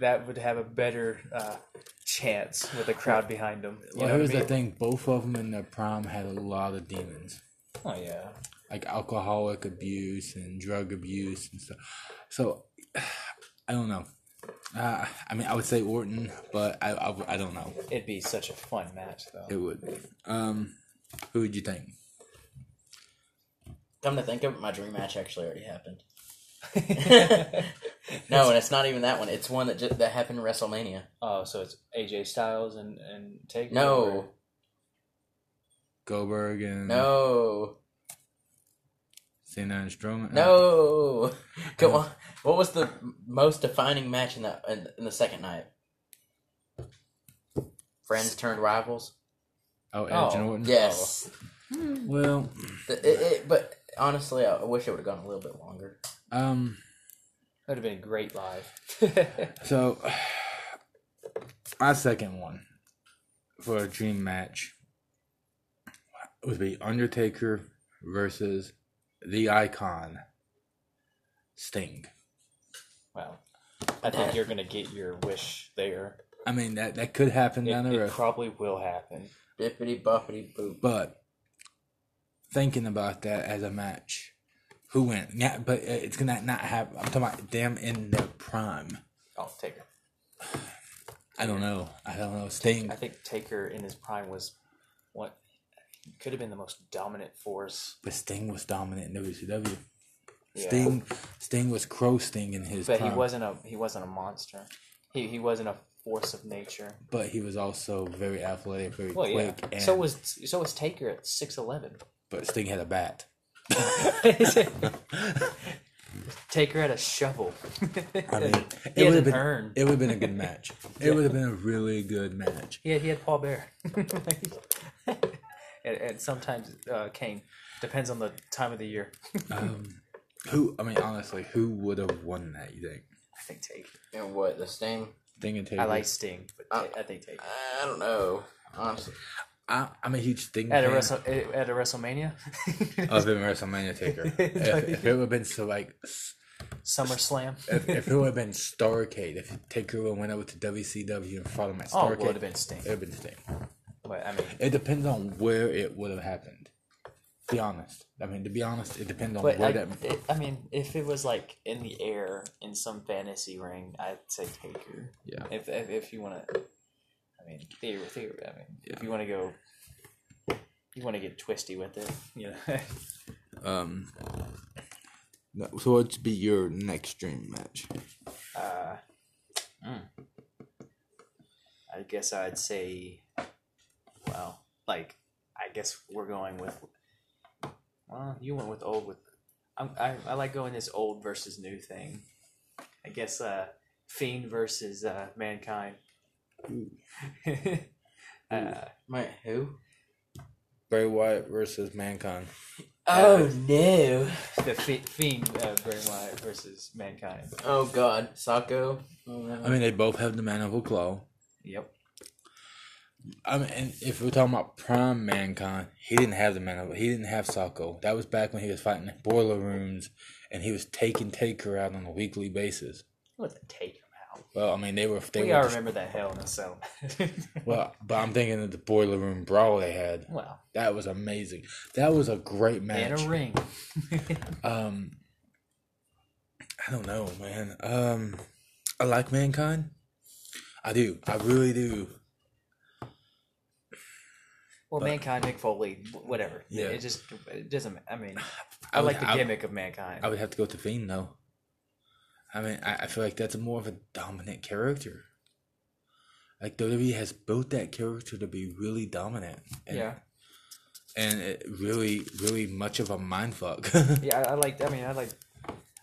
that would have a better uh, chance with a crowd behind them. You well, know what I here's the thing: both of them in their prime had a lot of demons. Oh yeah. like alcoholic abuse and drug abuse and stuff. So I don't know. Uh, I mean, I would say Orton, but I, I, I don't know. It'd be such a fun match, though. It would be. Um, who would you think? Come to think of it, my dream match actually already happened. no, and it's not even that one. It's one that just, that happened in WrestleMania. oh, so it's AJ Styles and and Taker. No, Goldberg and no, Cena and Strowman. no. Come on. What was the most defining match in the in, in the second night? Friends turned rivals. Oh, Edge Oh, and Orton. Yes. Oh. Well, it- it- but honestly, I wish it would have gone a little bit longer. Um, That would have been a great live. so my second one for a dream match would be Undertaker versus the Icon Sting. well, I think you're gonna get your wish there. I mean that that could happen It, down the it road, probably will happen. Bippity boppity boop. but thinking about that as a match, who went? Yeah, but uh, it's gonna not happen. I'm talking about them in their prime. Oh, Taker. I don't know. I don't know. Sting. I think Taker in his prime was what could have been the most dominant force. But Sting was dominant in WCW. Yeah. Sting, Sting was Crow Sting in his But prime, he wasn't a he wasn't a monster. He he wasn't a force of nature. but he was also very athletic, very Well, yeah. quick. And, So was so was Taker at six eleven. but Sting had a bat. Taker had a shovel. I mean, it would have been urn. it would have been a good match. It would have been a really good match. Yeah, he had Paul Bearer. and, and sometimes uh, Kane. Depends on the time of the year. Um, who? I mean, honestly, who would have won that? You think? I think Take. And what the Sting? Sting and Take. I like Sting, but Uh, Ta- I think Take. I don't know. Honestly, I, I'm a huge Sting At a, fan. Wrestle, eh, at a WrestleMania? of him WrestleMania Taker. if, if it would have been so like, SummerSlam? if, if it would have been Starcade, if Taker would have went over to WCW and fought him at Oh, Starcade, it would have been Sting. it would have been Sting. But I mean, It depends on where it would have happened. Be honest. I mean, to be honest, it depends on where I, that. it, I mean, if it was like in the air in some fantasy ring, I'd say Taker. Yeah. If if, if you want to, I mean, theory, theory. I mean, Yeah. if you want to go, you want to get twisty with it, you know. Um. no, So, what'd be your next dream match? uh, mm. I guess I'd say, well, like, I guess we're going with. Well, you went with old with. I'm, I I like going this old versus new thing. I guess uh, Fiend versus uh, Mankind. uh, wait, who? Bray Wyatt versus Mankind. Oh no! the Fi- Fiend uh, Bray Wyatt versus Mankind. Oh god, Socko. Oh, no. I mean, they both have the mandible claw. Yep. I mean, and if we're talking about prime Mankind, he didn't have the mandible. He didn't have Socko. That was back when he was fighting in boiler rooms, and he was taking Taker out on a weekly basis. It wasn't take him out. Well, I mean, they were. They we were all just- remember that Hell in a Cell. Well, but I'm thinking of the boiler room brawl they had. well, That was amazing. That was a great match. a ring. Um, I don't know, man. Um, I like Mankind. I do. I really do. Well, mankind, Mick Foley, whatever. Yeah. It just it doesn't. I mean, I, I would- like the I- gimmick of mankind. I would have to go to Fiend though. I mean, I, I feel like that's more of a dominant character. Like WWE has built that character to be really dominant. And, yeah, and it really, really much of a mind fuck. yeah. I, I like. I mean, I like.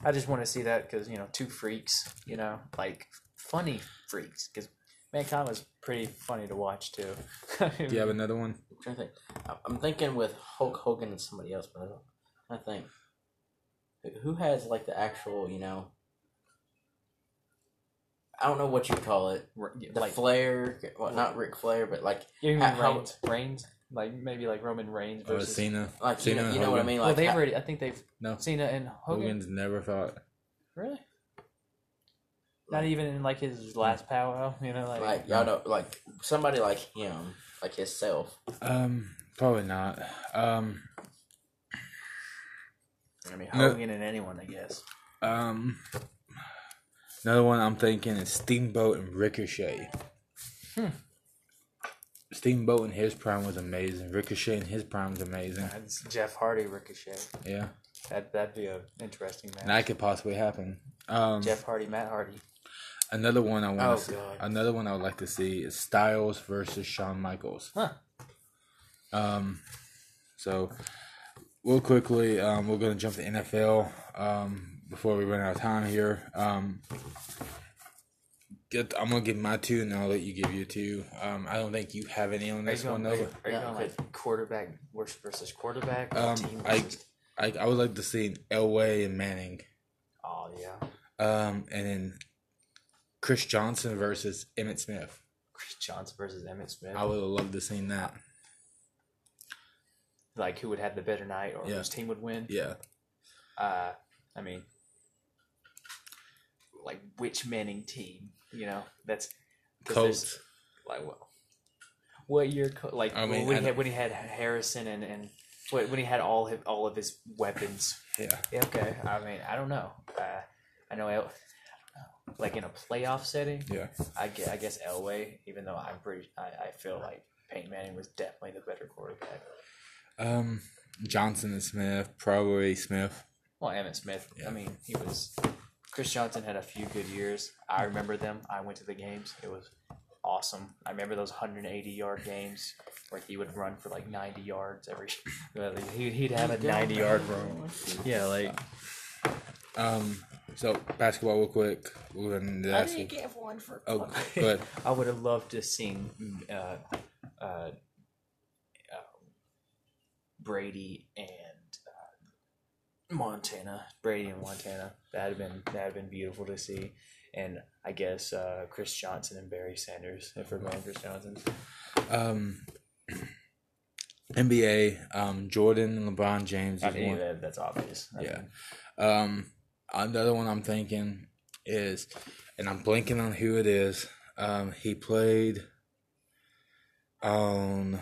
I just want to see that because you know, two freaks. You know, like funny freaks. Because mankind was pretty funny to watch too. do you have another one? I'm trying to think. I'm thinking with Hulk Hogan and somebody else, but I don't. I think who has like the actual, you know. I don't know what you call it. The like Flair, well, not Ric Flair, but like, you mean how- how- Reigns? Reigns, like maybe like Roman Reigns Or versus. Cena? like you know, and you know what I Hogan. mean? well, Like, they've ha- already. I think they've No, Cena and Hogan. Hogan's never fought. Really? Not even in like his last powwow. You know, like. like y'all know, like somebody like him, like himself. Um, probably not. Um, I mean, No. Hogan and anyone, I guess. um, Another one I'm thinking is Steamboat and Ricochet. Steamboat in his prime was amazing. Ricochet in his prime was amazing. That's Jeff Hardy Ricochet. Yeah, That that'd be an interesting match. that could possibly happen. Um, Jeff Hardy, Matt Hardy. another one I want. Oh, to see, God. another one I would like to see is Styles versus Shawn Michaels. Huh. Um, so real quickly, um, we're gonna jump to NFL um, before we run out of time here. Um, get, I'm gonna give my two, and I'll let you give your two. Um, I don't think you have any on Are this going, one, are you, though. are you Yeah, going okay. like quarterback versus- versus quarterback? Um, team I, I I would like to see Elway and Manning, oh yeah, um, and then Chris Johnson versus Emmitt Smith. Chris Johnson versus Emmitt Smith. I would have loved to see that. like who would have the better night or Yeah. whose team would win? Yeah, Uh, I mean, like which Manning team? You know, that's there's- Like what? What year? Like I mean, when I he had when he had Harrison and and when he had all his, all of his weapons. Yeah, Yeah, okay. I mean, I don't know. Uh, I know, El- like in a playoff setting, yeah. I guess, I guess Elway. Even though I'm pretty, I, I feel like Peyton Manning was definitely the better quarterback. Um, Johnson and Smith, probably Smith. Well, Emmitt Smith. Yeah. I mean, he was. Chris Johnson had a few good years. I remember them. I went to the games. It was awesome. I remember those 180 yard games where he would run for like 90 yards every. he- He'd have a 90 yard run. Yeah, like Um, so basketball, real quick. We're gonna I didn't get one for. Oh, go ahead. I would have loved to seen uh, uh, uh, Brady and Montana. Brady and Montana. That'd have been that'd have been beautiful to see. And I guess uh, Chris Johnson and Barry Sanders, if we're going Chris Johnson. Um, NBA. Um, Jordan and LeBron James I mean, that, that's obvious. I Yeah. mean, Um, another one I'm thinking is, and I'm blanking on who it is. Um, he played on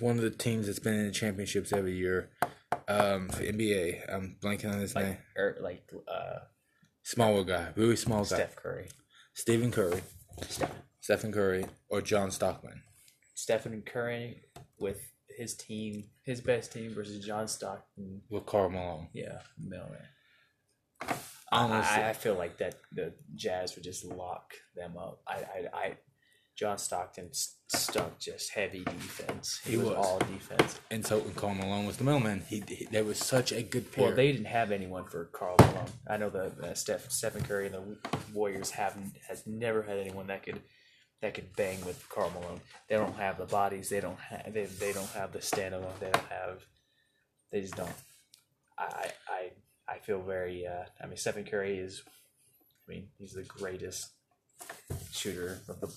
one of the teams that's been in the championships every year. Um, for NBA. I'm blanking on his name. like er, like uh, Smaller guy, really small guy. Steph Curry, Stephen Curry, Steph, Stephen Curry, or John Stockman. Stephen Curry with his team, his best team versus John Stockton. with Karl Malone. Yeah, Miller. Honestly, I, I feel like that the Jazz would just lock them up. I, I, I John Stockton s- stuck just heavy defense. He, He was, was. all defense. and so when Karl Malone was the mailman, he, he there was such a good pair. Well, they didn't have anyone for Karl Malone. I know the uh, Steph Stephen Curry and the Warriors haven't has never had anyone that could that could bang with Karl Malone. They don't have the bodies. They don't have they, they don't have the stamina. They don't have. They just don't. I I I, I feel very. Uh, I mean, Stephen Curry is. I mean, he's the greatest shooter of the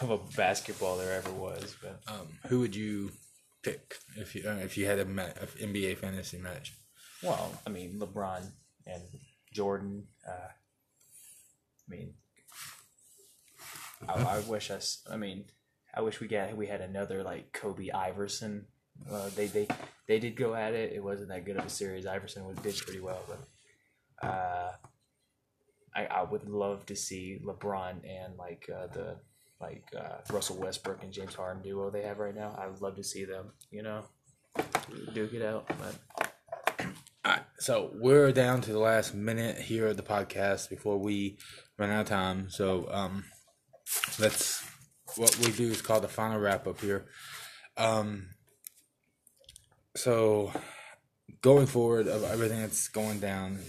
of a basketball there ever was. But um, who would you pick if you uh, if you had a, ma- NBA fantasy match? Well, I mean, LeBron and Jordan. Uh, I mean, I, I wish us. I mean, I wish we got we had another like Kobe Iverson. Uh, they they they did go at it. It wasn't that good of a series. Iverson was did pretty well, but uh, I I would love to see LeBron and like uh, the like uh, Russell Westbrook and James Harden duo they have right now. I would love to see them. You know, duke it out, but. So we're down to the last minute here of the podcast before we run out of time. So um, let's what we do is called the final wrap up here. Um, so going forward of everything that's going down,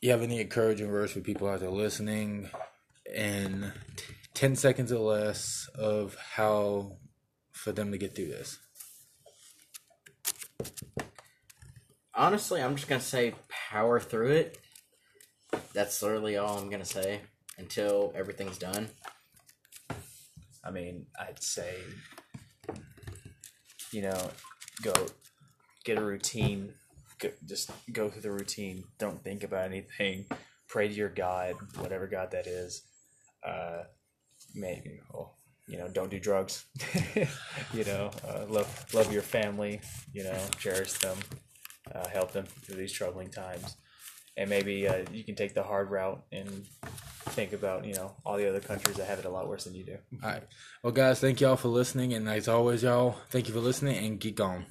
you have any encouraging words for people out there listening, in ten seconds or less of how for them to get through this. Honestly, I'm just gonna say power through it. That's literally all I'm gonna say until everything's done. I mean, I'd say, you know, go get a routine. Go, just go through the routine. Don't think about anything. Pray to your God, whatever God that is. Uh, maybe, well, you know, don't do drugs. you know, uh, love love your family. You know, cherish them. uh, help them through these troubling times. And maybe uh, you can take the hard route and think about you know all the other countries that have it a lot worse than you do. All right. Well, guys, thank y'all for listening, and as always, y'all, thank you for listening and geek on.